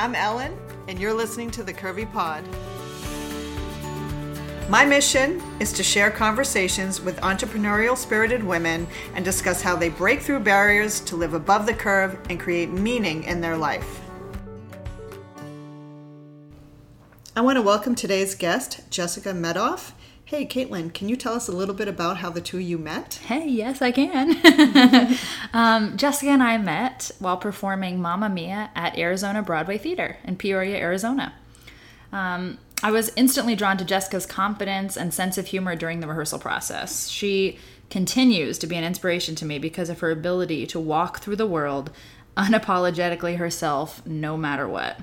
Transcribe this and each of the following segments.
I'm Ellen, and you're listening to the Curvy Pod. My mission is to share conversations with entrepreneurial spirited women and discuss how they break through barriers to live above the curve and create meaning in their life. I want to welcome today's guest, Jessica Medoff. Hey, Caitlin, can you tell us a little bit about how the two of you met? Hey, yes, I can. um, Jessica and I met while performing Mamma Mia at Arizona Broadway Theater in Peoria, Arizona. Um, I was instantly drawn to Jessica's confidence and sense of humor during the rehearsal process. She continues to be an inspiration to me because of her ability to walk through the world unapologetically herself, no matter what.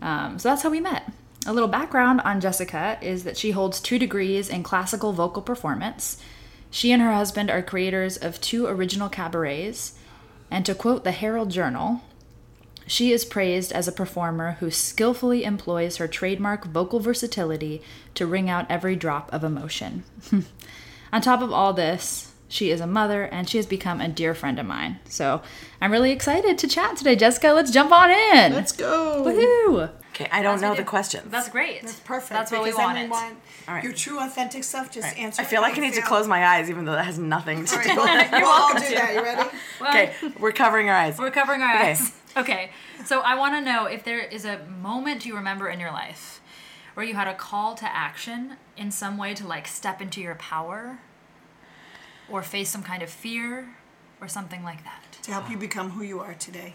Um, so that's how we met. A little background on Jessica is that she holds two degrees in classical vocal performance. She and her husband are creators of two original cabarets, and to quote the Herald Journal, she is praised as a performer who skillfully employs her trademark vocal versatility to wring out every drop of emotion. on top of all this, she is a mother and she has become a dear friend of mine. So I'm really excited to chat today, Jessica. Let's jump on in. Let's go. Woohoo! Okay, I don't That's know what the we questions. That's great. That's perfect. That's what we because then wanted. want All right. your true, authentic self. Just answer. I feel like I how need to close my eyes, even though that has nothing to do. right, well, You're we'll all welcome do to. that. You ready? Okay, we're covering our eyes. We're covering our Okay. eyes. Okay. So I want to know if there is a moment you remember in your life where you had a call to action in some way to like step into your power or face some kind of fear or something like that. To help you become who you are today.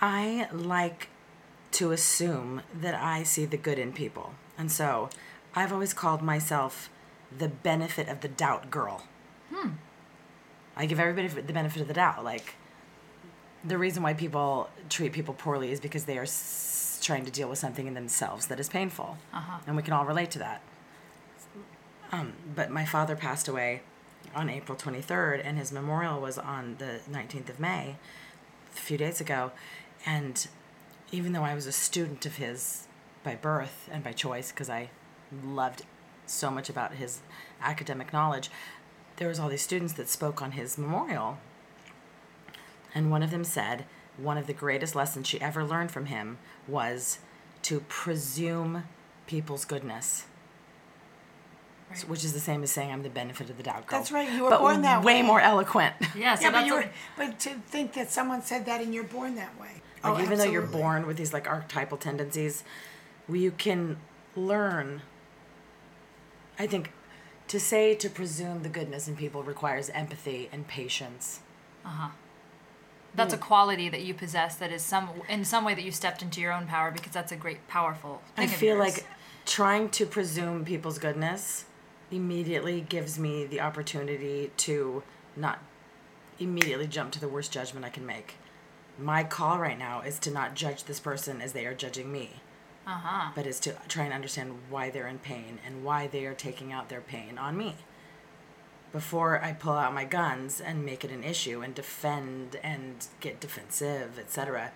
I like to assume that I see the good in people. And so I've always called myself the benefit of the doubt girl. Hmm. I give everybody the benefit of the doubt. Like, the reason why people treat people poorly is because they are s- trying to deal with something in themselves that is painful. Uh-huh. And we can all relate to that. Um, but my father passed away on April 23rd, and his memorial was on the 19th of May, a few days ago. And even though I was a student of his by birth and by choice, because I loved so much about his academic knowledge, there was all these students that spoke on his memorial. And one of them said one of the greatest lessons she ever learned from him was to presume people's goodness. S- Which is the same as saying I'm the benefit of the doubt girl. That's right, you were but born that way way. more eloquent. Yeah, so yeah, but that's you what- were, but to think that someone said that and you're born that way. Like oh, even though you're born with these like archetypal tendencies, you can learn. I think to say to presume the goodness in people requires empathy and patience. Uh huh. That's a quality that you possess that is some in some way that you stepped into your own power because that's a great powerful thing I feel yours. like trying to presume people's goodness immediately gives me the opportunity to not immediately jump to the worst judgment I can make. My call right now is to not judge this person as they are judging me. uh-huh. but is to try and understand why they're in pain and why they are taking out their pain on me before I pull out my guns and make it an issue and defend and get defensive, etc.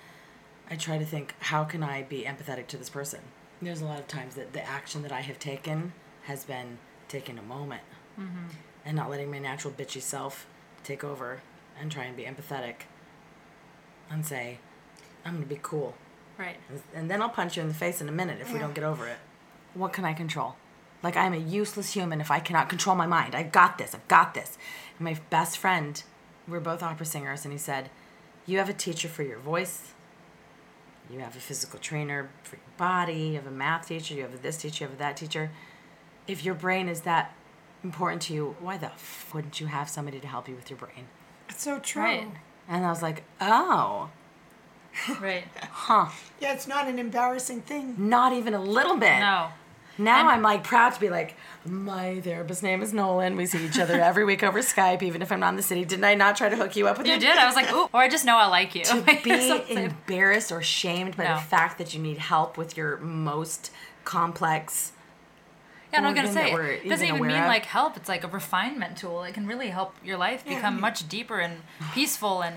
I try to think, how can I be empathetic to this person? There's a lot of times that the action that I have taken has been taking a moment and not letting my natural bitchy self take over and try and be empathetic and say, I'm going to be cool. Right. And then I'll punch you in the face in a minute if we don't get over it. What can I control? Like I'm a useless human if I cannot control my mind. I've got this. I've got this. And my best friend, we're both opera singers, and he said, "You have a teacher for your voice. You have a physical trainer for your body. You have a math teacher. You have this teacher. You have that teacher. If your brain is that important to you, why the f- wouldn't you have somebody to help you with your brain?" It's so true. Right. And I was like, "Oh, Right. huh? Yeah, it's not an embarrassing thing. Not even a little bit." No. Now And- I'm like proud to be like, my therapist's name is Nolan. We see each other every week over Skype, even if I'm not in the city. Didn't I not try to hook you up with You him? did. I was like, ooh, or I just know I like you. To be embarrassed or shamed by No. the fact that you need help with your most complex. Yeah, I'm not gonna say it doesn't even mean of. like help. It's like a refinement tool. It can really help your life become yeah. much deeper and peaceful. And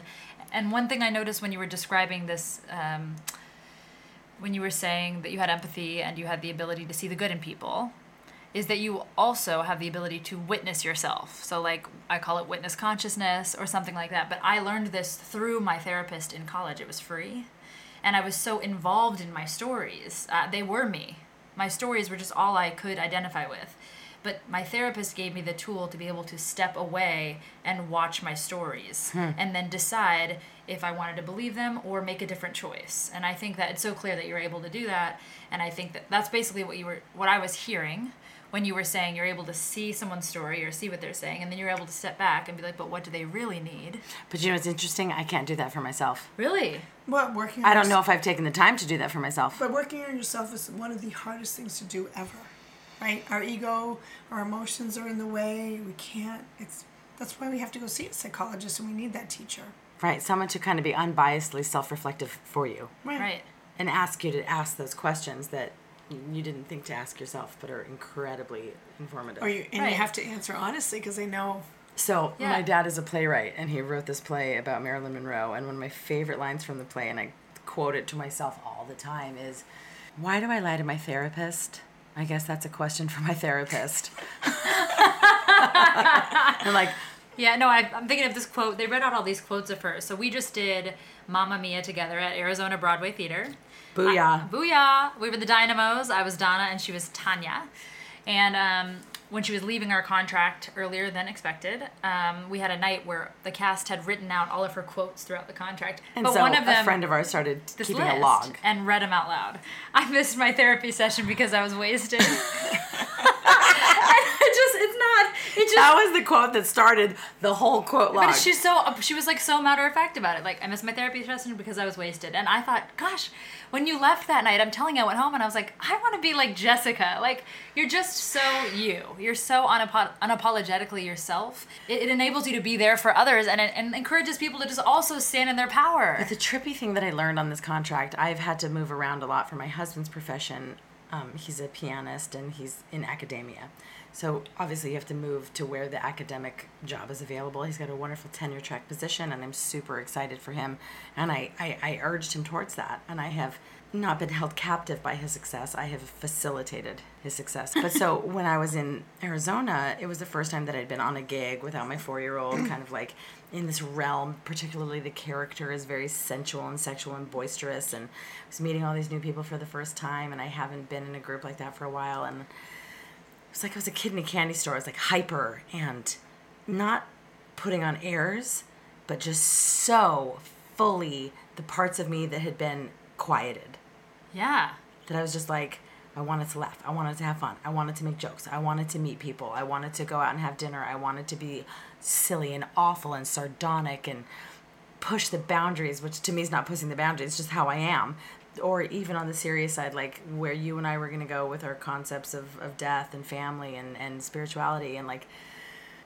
and one thing I noticed when you were describing this, um, when you were saying that you had empathy and you had the ability to see the good in people, is that you also have the ability to witness yourself. So like I call it witness consciousness or something like that. But I learned this through my therapist in college. It was free. and I was so involved in my stories. Uh, they were me. My stories were just all I could identify with. But my therapist gave me the tool to be able to step away and watch my stories hmm. and then decide if I wanted to believe them or make a different choice. And I think that it's so clear that you're able to do that. And I think that that's basically what you were, what I was hearing when you were saying you're able to see someone's story or see what they're saying, and then you're able to step back and be like, but what do they really need? But you know what's interesting? I can't do that for myself. Really? Well, working. On I don't know if I've taken the time to do that for myself. But working on yourself is one of the hardest things to do ever, right? Our ego, our emotions are in the way. We can't. It's that's why we have to go see a psychologist, and we need that teacher. Right, someone to kind of be unbiasedly self-reflective for you Right. and ask you to ask those questions that you didn't think to ask yourself but are incredibly informative. Or you and Right. you have to answer honestly because they know. So Yeah. my dad is a playwright, and he wrote this play about Marilyn Monroe. And one of my favorite lines from the play, and I quote it to myself all the time, is, "Why do I lie to my therapist?" I guess that's a question for my therapist. I'm like, Yeah, no, I, I'm thinking of this quote. They read out all these quotes of hers. So we just did Mamma Mia together at Arizona Broadway Theater. "Booyah!" Booyah! We were the Dynamos. I was Donna and she was Tanya. And um, when she was leaving our contract earlier than expected, um, we had a night where the cast had written out all of her quotes throughout the contract. and but so one of them, a friend of ours started keeping a log. and read them out loud. I missed my therapy session because I was wasted. just, it's not, it just, That was the quote that started the whole quote log. But she's so she was like so matter of fact about it. Like I missed my therapy session because I was wasted, and I thought, gosh, when you left that night, I'm telling you, I went home and I was like, I want to be like Jessica. Like you're just so you. You're so unapo- unapologetically yourself. It, it enables you to be there for others, and it and encourages people to just also stand in their power. But the trippy thing that I learned on this contract, I've had to move around a lot for my husband's profession. Um, he's a pianist and he's in academia. So obviously you have to move to where the academic job is available. He's got a wonderful tenure track position and I'm super excited for him. And I, I, I urged him towards that. And I have not been held captive by his success. I have facilitated his success. But so when I was in Arizona, it was the first time that I'd been on a gig without my four year old, kind of like in this realm. Particularly, the character is very sensual and sexual and boisterous. And I was meeting all these new people for the first time, and I haven't been in a group like that for a while. And it was like I was a kid in a candy store. I was like hyper and not putting on airs, but just so fully the parts of me that had been quieted yeah. that I was just like, I wanted to laugh. I wanted to have fun. I wanted to make jokes. I wanted to meet people. I wanted to go out and have dinner. I wanted to be silly and awful and sardonic and push the boundaries, which to me is not pushing the boundaries, it's just how I am. Or even on the serious side, like where you and I were going to go with our concepts of, of death and family and, and spirituality, and like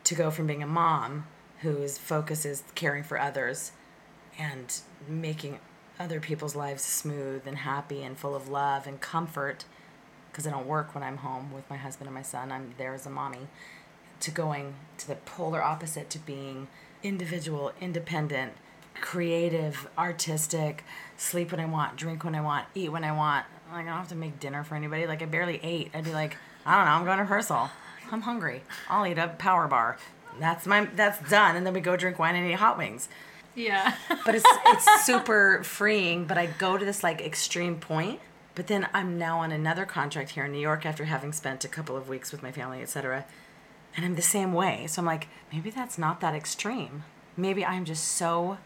to go from being a mom whose focus is caring for others and making other people's lives smooth and happy and full of love and comfort because I don't work when I'm home with my husband and my son. I'm there as a mommy. To going to the polar opposite to being individual, independent, creative, artistic, sleep when I want, drink when I want, eat when I want. Like I don't have to make dinner for anybody. Like I barely ate. I'd be like, I don't know, I'm going to rehearsal. I'm hungry. I'll eat a power bar. That's my that's done. And then we go drink wine and eat hot wings Yeah. but it's it's super freeing. But I go to this like extreme point. But then I'm now on another contract here in New York after having spent a couple of weeks with my family, etc. And I'm the same way. So I'm like, maybe that's not that extreme. Maybe I'm just so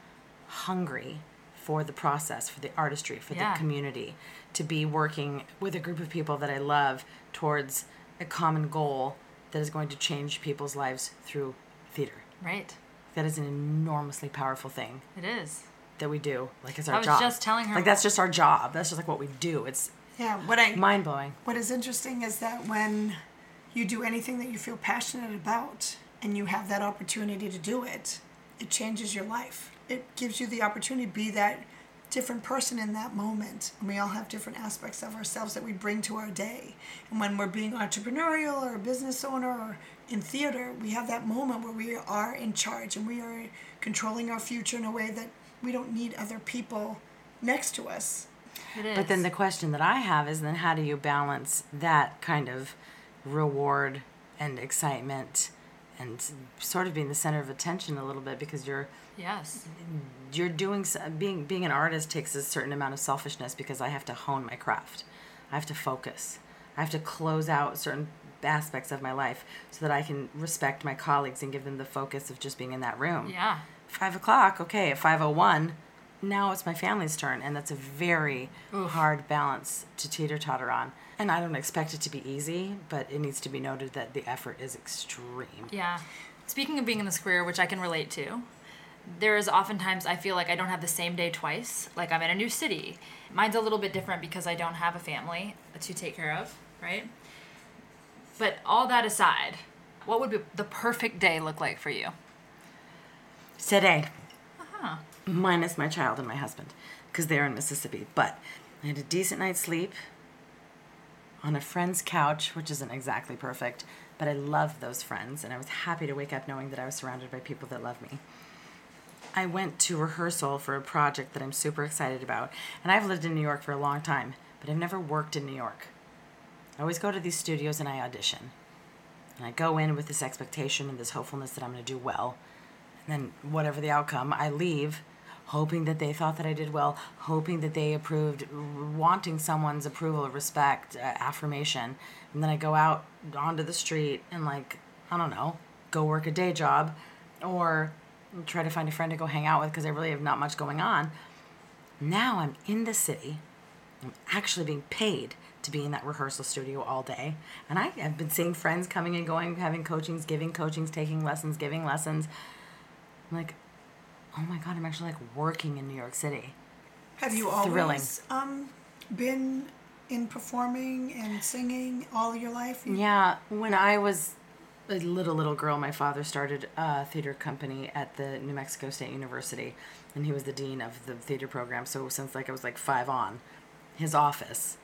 hungry for the process, for the artistry, for Yeah. the community, to be working with a group of people that I love towards a common goal that is going to change people's lives through theater. right. That is an enormously powerful thing It is. that we do. Like it's our job. I was job. just telling her- Like that's just our job. That's just like what we do. It's Yeah. What I mind blowing. What is interesting is that when you do anything that you feel passionate about and you have that opportunity to do it, it changes your life. It gives you the opportunity to be that different person in that moment. And we all have different aspects of ourselves that we bring to our day. And when we're being entrepreneurial or a business owner or in theater, we have that moment where we are in charge and we are controlling our future in a way that we don't need other people next to us. It is. But then the question that I have is then how do you balance that kind of reward and excitement and sort of being the center of attention a little bit because you're Yes. you're doing being being an artist takes a certain amount of selfishness because I have to hone my craft. I have to focus. I have to close out certain aspects of my life so that I can respect my colleagues and give them the focus of just being in that room. Yeah. Five o'clock, okay. At five o one, now it's my family's turn, and that's a very hard balance to teeter totter on. And I don't expect it to be easy, but it needs to be noted that the effort is extreme. Yeah. Speaking of being in this career, which I can relate to, there is oftentimes I feel like I don't have the same day twice. Like I'm in a new city. Mine's a little bit different because I don't have a family to take care of, right? But all that aside, what would be the perfect day look like for you? today. Uh-huh. Minus my child and my husband, because they're in Mississippi. But I had a decent night's sleep on a friend's couch, which isn't exactly perfect, but I love those friends, and I was happy to wake up knowing that I was surrounded by people that love me. I went to rehearsal for a project that I'm super excited about, and I've lived in New York for a long time, but I've never worked in New York. I always go to these studios and I audition. And I go in with this expectation and this hopefulness that I'm going to do well. And then, whatever the outcome, I leave hoping that they thought that I did well, hoping that they approved, wanting someone's approval, respect, uh, affirmation. And then I go out onto the street and, like, I don't know, go work a day job or try to find a friend to go hang out with because I really have not much going on. Now I'm in the city. I'm actually being paid to be in that rehearsal studio all day. And I have been seeing friends coming and going, having coachings, giving coachings, taking lessons, giving lessons. I'm like, oh my God, I'm actually like working in New York City. Have you Thrilling. always um, been in performing and singing all your life? Yeah, when I was a little little girl, my father started a theater company at the New Mexico State University, and he was the dean of the theater program. So since like I was like five on, his office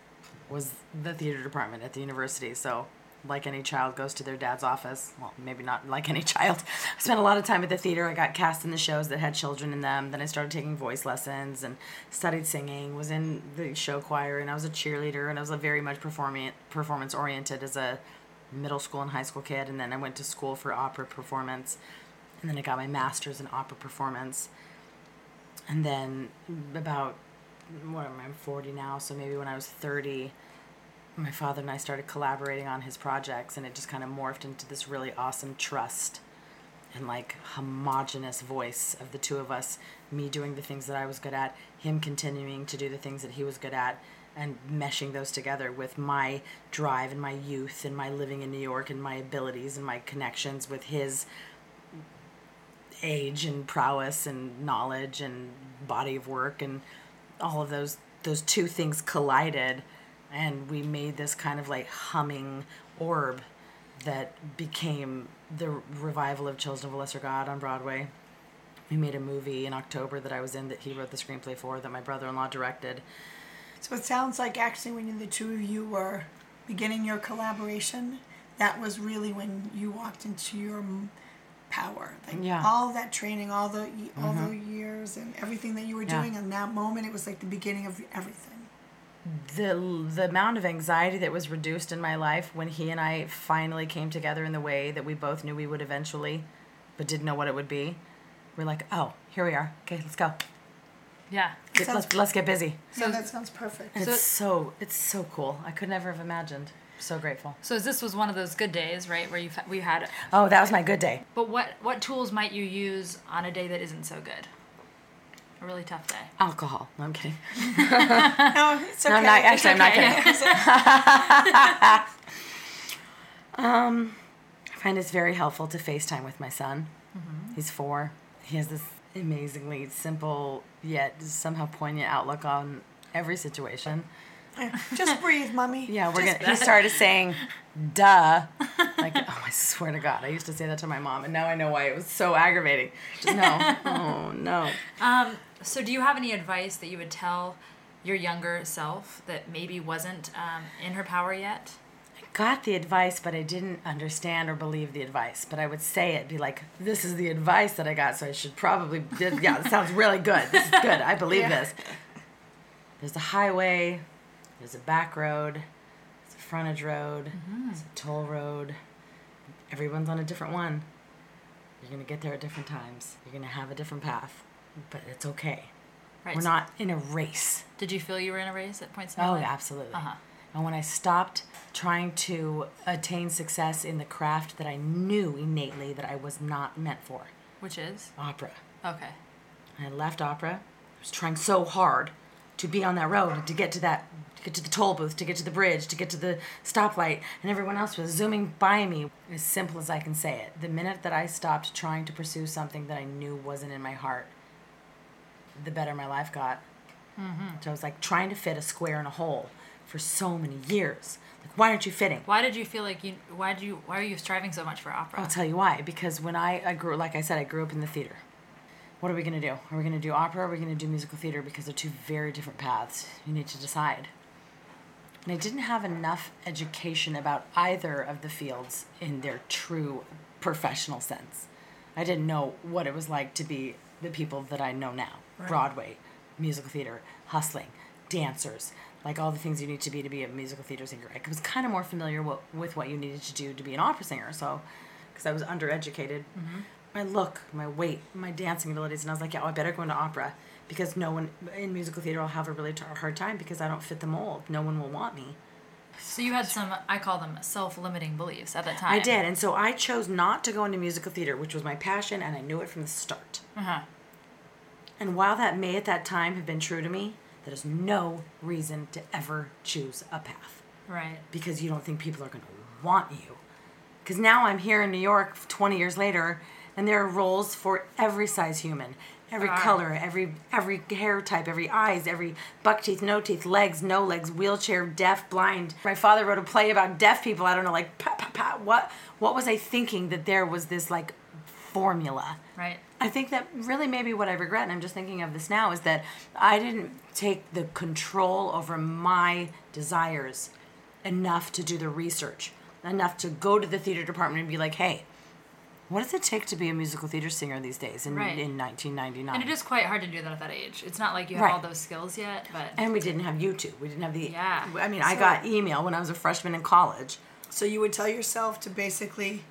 was the theater department at the university. So like any child goes to their dad's office. Well, maybe not like any child. I spent a lot of time at the theater. I got cast in the shows that had children in them. Then I started taking voice lessons and studied singing. Was in the show choir and I was a cheerleader and I was very much performing performance oriented as a middle school and high school kid. And then I went to school for opera performance, and then I got my master's in opera performance. And then about what am I? I'm 40 now, so maybe when I was 30 my father and I started collaborating on his projects, and it just kind of morphed into this really awesome trust and like homogenous voice of the two of us. Me doing the things that I was good at, him continuing to do the things that he was good at, and meshing those together with my drive and my youth and my living in New York and my abilities and my connections with his age and prowess and knowledge and body of work and all of those those two things collided and we made this kind of like humming orb that became the revival of Children of a Lesser God on Broadway. We made a movie in October that I was in that he wrote the screenplay for that my brother-in-law directed. So it sounds like actually when the two of you were beginning your collaboration, that was really when you walked into your power. Like Yeah. all that training, all the all the mm-hmm. years and everything that you were Yeah. doing in that moment, it was like the beginning of everything. The the amount of anxiety that was reduced in my life when he and I finally came together in the way that we both knew we would eventually, but didn't know what it would be. We're like, oh, here we are. Okay, let's go. Yeah. Get, Sounds- let's let's get busy. So that sounds perfect. And So- it's so it's so cool. I could never have imagined. So grateful. So this was one of those good days, right, where you we had. Oh, that was my good day. But what what tools might you use on a day that isn't so good? A really tough day. Alcohol. No, I'm kidding. no, it's okay. No, I'm not. It's Actually, I'm not kidding. um, I find it's very helpful to FaceTime with my son. He's four. He has this amazingly simple yet somehow poignant outlook on every situation. Just breathe, mommy. Yeah, we're Just gonna. He started saying, "Duh," like, oh, I swear to God, I used to say that to my mom, and now I know why it was so aggravating. Just, no, oh no. Um, so do you have any advice that you would tell your younger self that maybe wasn't um, in her power yet? I got the advice, but I didn't understand or believe the advice. But I would say it, be like, "This is the advice that I got, so I should probably." Yeah, this sounds really good. This is good. I believe Yeah. this. There's a highway. There's a back road. There's a frontage road. There's a toll road. Everyone's on a different one. You're gonna get there at different times. You're gonna have a different path, but it's okay. Right. We're not in a race. Did you feel you were in a race at points in your Oh, life? absolutely. Uh-huh. And when I stopped trying to attain success in the craft that I knew innately that I was not meant for, Which is? opera. Okay. I left opera. I was trying so hard to be on that road to get to that to get to the toll booth, to get to the bridge, to get to the stoplight, and everyone else was zooming by me. As simple as I can say it. The minute that I stopped trying to pursue something that I knew wasn't in my heart, the better my life got. Mm-hmm. So I was like trying to fit a square in a hole for so many years. Like, why aren't you fitting? Why did you feel like you? Why did you? Why are you striving so much for opera? I'll tell you why. Because when I, I grew, like I said, I grew up in the theater. What are we going to do? Are we going to do opera or are we going to do musical theater? Because they're two very different paths. You need to decide. And I didn't have enough education about either of the fields in their true professional sense. I didn't know what it was like to be the people that I know now Broadway, musical theater, hustling, dancers, like all the things you need to be to be a musical theater singer. I was kind of more familiar what, with what you needed to do to be an opera singer. So, because I was undereducated, my look, my weight, my dancing abilities, and I was like, yeah, well, I better go into opera because no one in musical theater will have a really t- hard time because I don't fit the mold. No one will want me. So you had some, I call them self-limiting beliefs at that time. I did, and so I chose not to go into musical theater, which was my passion, and I knew it from the start. Uh-huh. And while that may at that time have been true to me, that is no reason to ever choose a path Right. because you don't think people are going to want you. Because now I'm here in New York 20 years later, and there are roles for every size human, every are. color, every every hair type, every eyes, every buck teeth, no teeth, legs, no legs, wheelchair, deaf, blind. My father wrote a play about deaf people. I don't know, like pa, pa, pa, what what was I thinking that there was this like formula? Right. I think that really maybe what I regret, and I'm just thinking of this now, is that I didn't take the control over my desires enough to do the research, enough to go to the theater department and be like, hey, what does it take to be a musical theater singer these days in, Right. in 1999? And it is quite hard to do that at that age. It's not like you have Right. all those skills yet, but And we didn't have YouTube. We didn't have the. Yeah. I mean, I got email when I was a freshman in college. So you would tell yourself to basically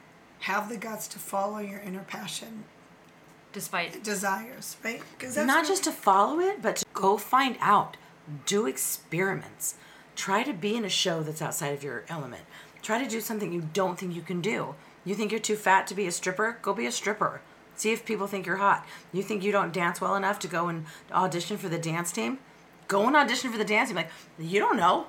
have the guts to follow your inner passion, despite desires, right? Because not just to follow it, but to go find out, do experiments, try to be in a show that's outside of your element. Try to do something you don't think you can do. You think you're too fat to be a stripper? Go be a stripper. See if people think you're hot. You think you don't dance well enough to go and audition for the dance team? Go and audition for the dance team. Like you don't know.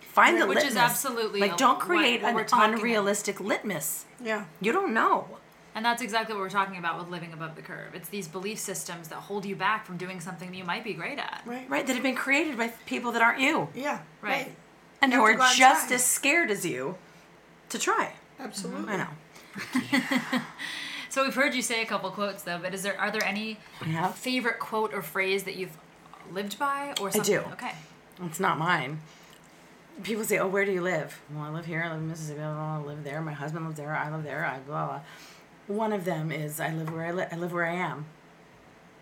Find the Which is absolutely like don't create what we're an talking about. unrealistic litmus. yeah. You don't know. And that's exactly what we're talking about with living above the curve. It's these belief systems that hold you back from doing something that you might be great at. Right. Right? That have been created by people that aren't you. Yeah. Right. and you who are to and just as scared as you to try. Absolutely. I know. So we've heard you say a couple quotes though, but is there are there any Yeah. favorite quote or phrase that you've lived by or something? do. Okay. It's not mine. People say, "Oh, where do you live?" Well, I live here. I live in Mississippi. Blah, blah, blah, I live there. My husband lives there. I live there. I blah blah. One of them is I live where I live. I live where I am.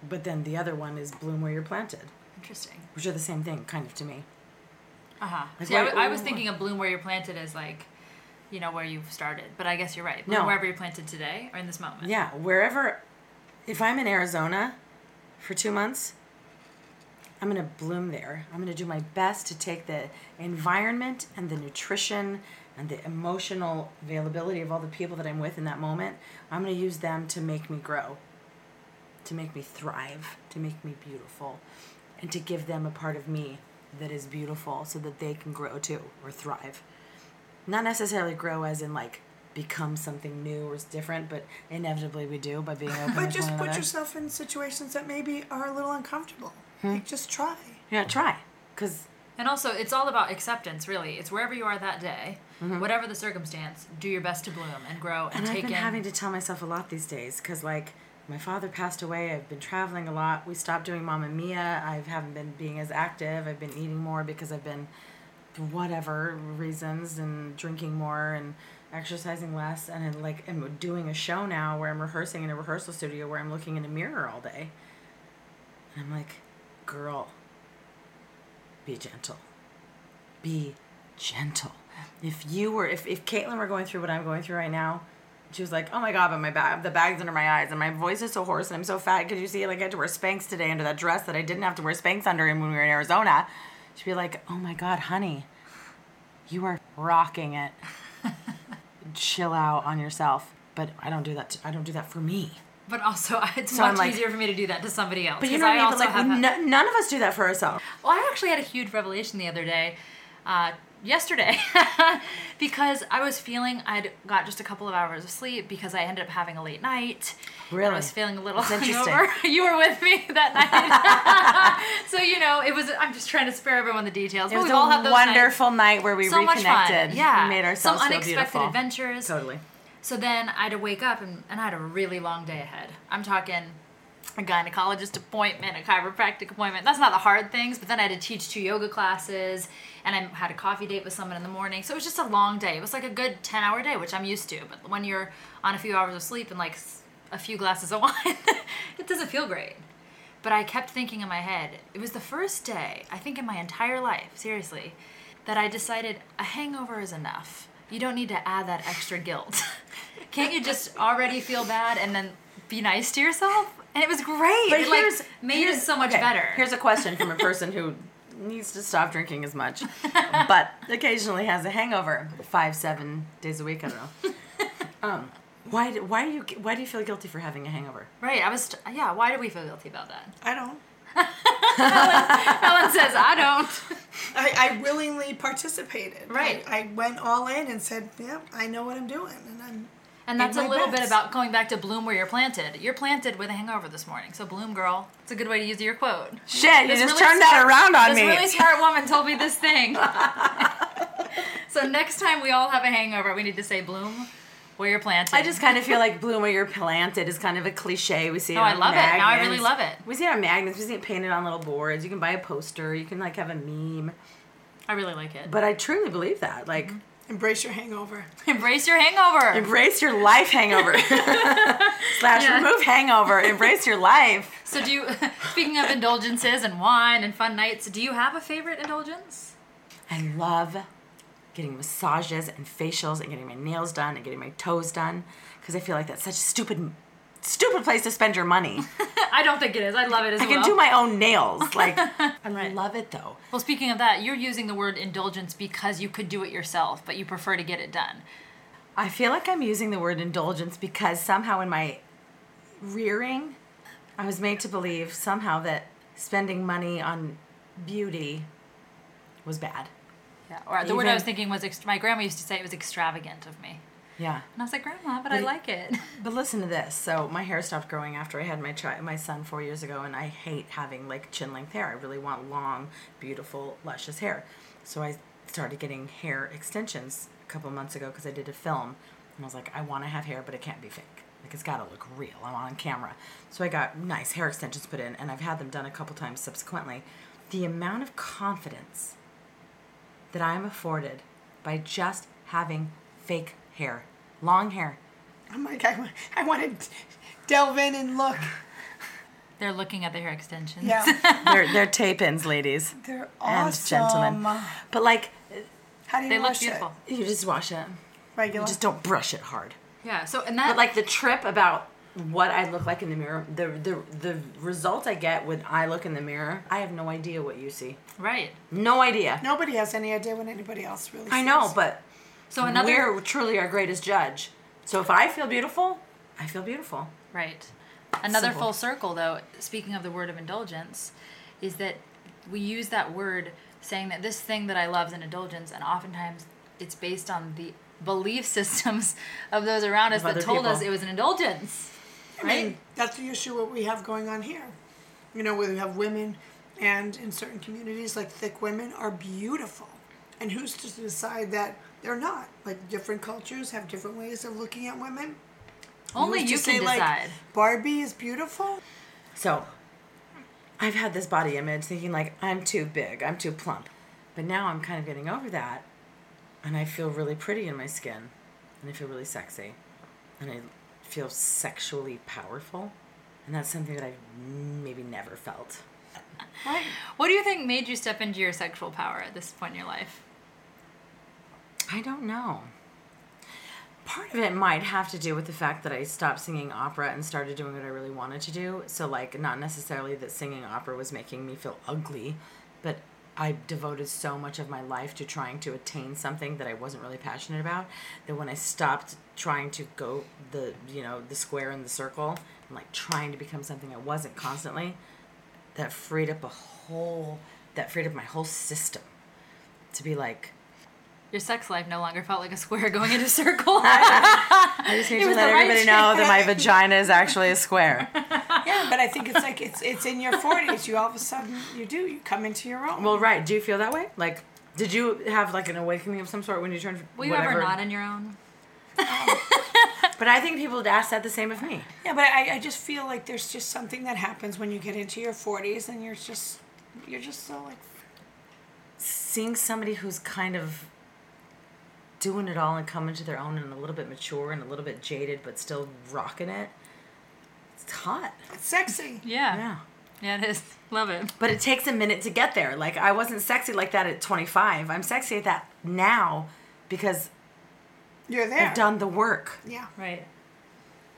But then the other one is bloom where you're planted, Interesting. which are the same thing, kind of to me. Uh huh. Like, See, I, why- w- I was thinking of bloom where you're planted as like, you know, where you've started. But I guess you're right. Bloom No. wherever you're planted today or in this moment. Yeah, wherever. If I'm in Arizona for two months, I'm gonna bloom there. I'm gonna do my best to take the environment and the nutrition and the emotional availability of all the people that I'm with in that moment. I'm gonna use them to make me grow, to make me thrive, to make me beautiful, and to give them a part of me that is beautiful so that they can grow too or thrive not necessarily grow as in like become something new or different, but inevitably we do by being open But just put another. yourself in situations that maybe are a little uncomfortable. Hmm. Like just try. yeah, try, because And also, it's all about acceptance, really. It's wherever you are that day, Mm-hmm. whatever the circumstance, do your best to bloom and grow and, and I've take been in. having to tell myself a lot these days, because like my father passed away. I've been traveling a lot. We stopped doing Mamma Mia. I haven't been being as active. I've been eating more because I've been, for whatever reasons, and drinking more and exercising less. And I'm like, I'm doing a show now where I'm rehearsing in a rehearsal studio where I'm looking in a mirror all day. And I'm like, girl, be gentle. Be gentle. If you were, if, if Caitlin were going through what I'm going through right now, She was like, "Oh my god, but my bag, the bag's under my eyes, and my voice is so hoarse, and I'm so fat. Could you see? Like I had to wear Spanx today under that dress that I didn't have to wear Spanx under when we were in Arizona." She'd be like, "Oh my god, honey, you are rocking it. Chill out on yourself." But I don't do that. To, I don't do that for me. But also, it's So much like- easier for me to do that to somebody else. But you know what I mean? But also like, have. none of us do that for ourselves. Well, I actually had a huge revelation the other day, uh, yesterday, because I was feeling I'd got just a couple of hours of sleep because I ended up having a late night. Really? I was feeling a little That's hungover. you were with me that night, so you know it was. I'm just trying to spare everyone the details. It was we've all had a wonderful night where we nights. So much reconnected. fun. Yeah, and made ourselves some unexpected beautiful. adventures. Totally. So then I had to wake up and, and I had a really long day ahead. I'm talking a gynecologist appointment, a chiropractic appointment. That's not the hard things, but then I had to teach two yoga classes and I had a coffee date with someone in the morning. So it was just a long day. It was like a good 10 hour day, which I'm used to. But when you're on a few hours of sleep and like a few glasses of wine, it doesn't feel great. But I kept thinking in my head, it was the first day, I think in my entire life, seriously, that I decided a hangover is enough. You don't need to add that extra guilt. Can't you just already feel bad and then be nice to yourself? And it was great. But it like here's made here's- it so much okay, better. Here's a question from a person who needs to stop drinking as much, but occasionally has a hangover five, seven days a week. I don't know. Um, why? do- Why do you? Why do you feel guilty for having a hangover? right. I was yeah, why do we feel guilty about that? I don't. Ellen says I don't. I, I willingly participated. Right. I, I went all in and said, "Yeah, I know what I'm doing," and I'm. And that's a little bit about going back to bloom where you're planted. You're planted with a hangover this morning. So bloom girl. It's a good way to use your quote. Shit! You This just really turned that smart- around on this me. really smart woman told me this thing. so next time we all have a hangover, we need to say bloom where you're planted. I just kind of feel like bloom where you're planted is kind of a cliche. We see it Oh, I love it. Now I really love it. We see it on magnets. We see it painted on little boards. You can buy a poster. You can like have a meme. I really like it. But I truly believe that. Like, Mm-hmm. Embrace your hangover. Embrace your hangover. embrace your life hangover. Slash Yeah. remove hangover. Embrace your life. So do you speaking of indulgences and wine and fun nights, do you have a favorite indulgence? I love getting massages and facials and getting my nails done and getting my toes done because I feel like that's such a stupid, stupid place to spend your money. I don't think it is. I love it as I well. can do my own nails. Like, I love it though. well, speaking of that, you're using the word indulgence because you could do it yourself, but you prefer to get it done. I feel like I'm using the word indulgence because somehow in my rearing, I was made to believe somehow that spending money on beauty was bad. Yeah. Or the word I was thinking was ext- my grandma used to say it was extravagant of me. Yeah. And I was like, Grandma, but I like it. But listen to this. So my hair stopped growing after I had my chi- my son four years ago, and I hate having like chin length hair. I really want long, beautiful, luscious hair. So I started getting hair extensions a couple months ago because I did a film, and I was like, I want to have hair, but it can't be fake. Like it's got to look real. I'm on camera. So I got nice hair extensions put in, and I've had them done a couple times subsequently. The amount of confidence that I am afforded by just having fake hair, long hair. I'm like, I, I want to delve in and look. They're looking at the hair extensions. Yeah, they're they're tape ins, ladies they're and gentlemen. But like, How do you They look wash beautiful. it? you just wash it. You Regular. just don't brush it hard. Yeah. So and that But like the trip about what I look like in the mirror, the the the result I get when I look in the mirror, I have no idea what you see. right. No idea. Nobody has any idea what anybody else really. I know, but So another we're truly our greatest judge. So if I feel beautiful, I feel beautiful. Right. Another Simple. full circle, though, speaking of the word of indulgence, is that we use that word saying that this thing that I love is an indulgence, and oftentimes it's based on the belief systems of those around us Of that other told us it was an indulgence. I mean, that's the issue what we have going on here. You know, where we have women, and in certain communities, like thick women are beautiful, and who's to decide that they're not? Like different cultures have different ways of looking at women. Only Who's you can say, like, decide. Barbie is beautiful. So I've had this body image thinking like I'm too big, I'm too plump. But now I'm kind of getting over that and I feel really pretty in my skin and I feel really sexy and I feel sexually powerful. And that's something that I've maybe never felt. Right. What do you think made you step into your sexual power at this point in your life? I don't know. Part of it might have to do with the fact that I stopped singing opera and started doing what I really wanted to do. So, like, not necessarily that singing opera was making me feel ugly, but I devoted so much of my life to trying to attain something that I wasn't really passionate about that when I stopped trying to go the, you know, the square and the circle and like trying to become something I wasn't constantly, that freed up a whole, that freed up my whole system to be like, Your sex life no longer felt like a square going in a circle. I just need to let the right everybody know that my vagina is actually a square. Yeah, but I think it's like it's it's in your forties. You all of a sudden you do you come into your own. Well, right. Do you feel that way? Like, did you have like an awakening of some sort when you turned? Were you whatever? ever not in your own? But I think people would ask that the same of me. yeah, but I, I just feel like there's just something that happens when you get into your forties, and you're just you're just so like Seeing somebody who's kind of doing it all and coming to their own and a little bit mature and a little bit jaded, but still rocking it. It's hot. it's sexy. Yeah. Yeah. Yeah, it is. Love it. But it takes a minute to get there. Like I wasn't sexy like that at 25. I'm sexy at that now because You're there. I've done the work. Yeah. Right.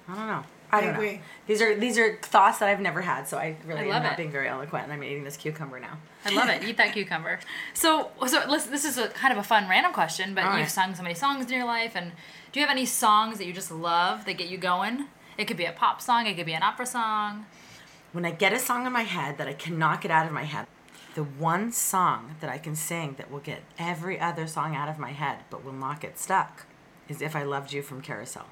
I don't know. I know. agree. These are these are thoughts that I've never had, so I really I am not it. being very eloquent, and I'm eating this cucumber now. I love it. Eat that cucumber. So, so listen, this is a kind of a fun random question, but All you've right. sung so many songs in your life, and do you have any songs that you just love that get you going? It could be a pop song, it could be an opera song. When I get a song in my head that I cannot get out of my head, the one song that I can sing that will get every other song out of my head but will not get stuck is If I Loved You from Carousel.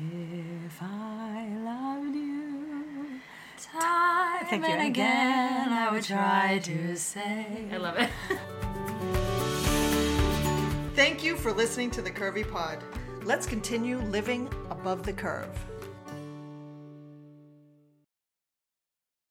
If I loved you. Time Thank you. and again, I would try to say. I love it. Thank you for listening to the Curvy Pod. Let's continue living above the curve.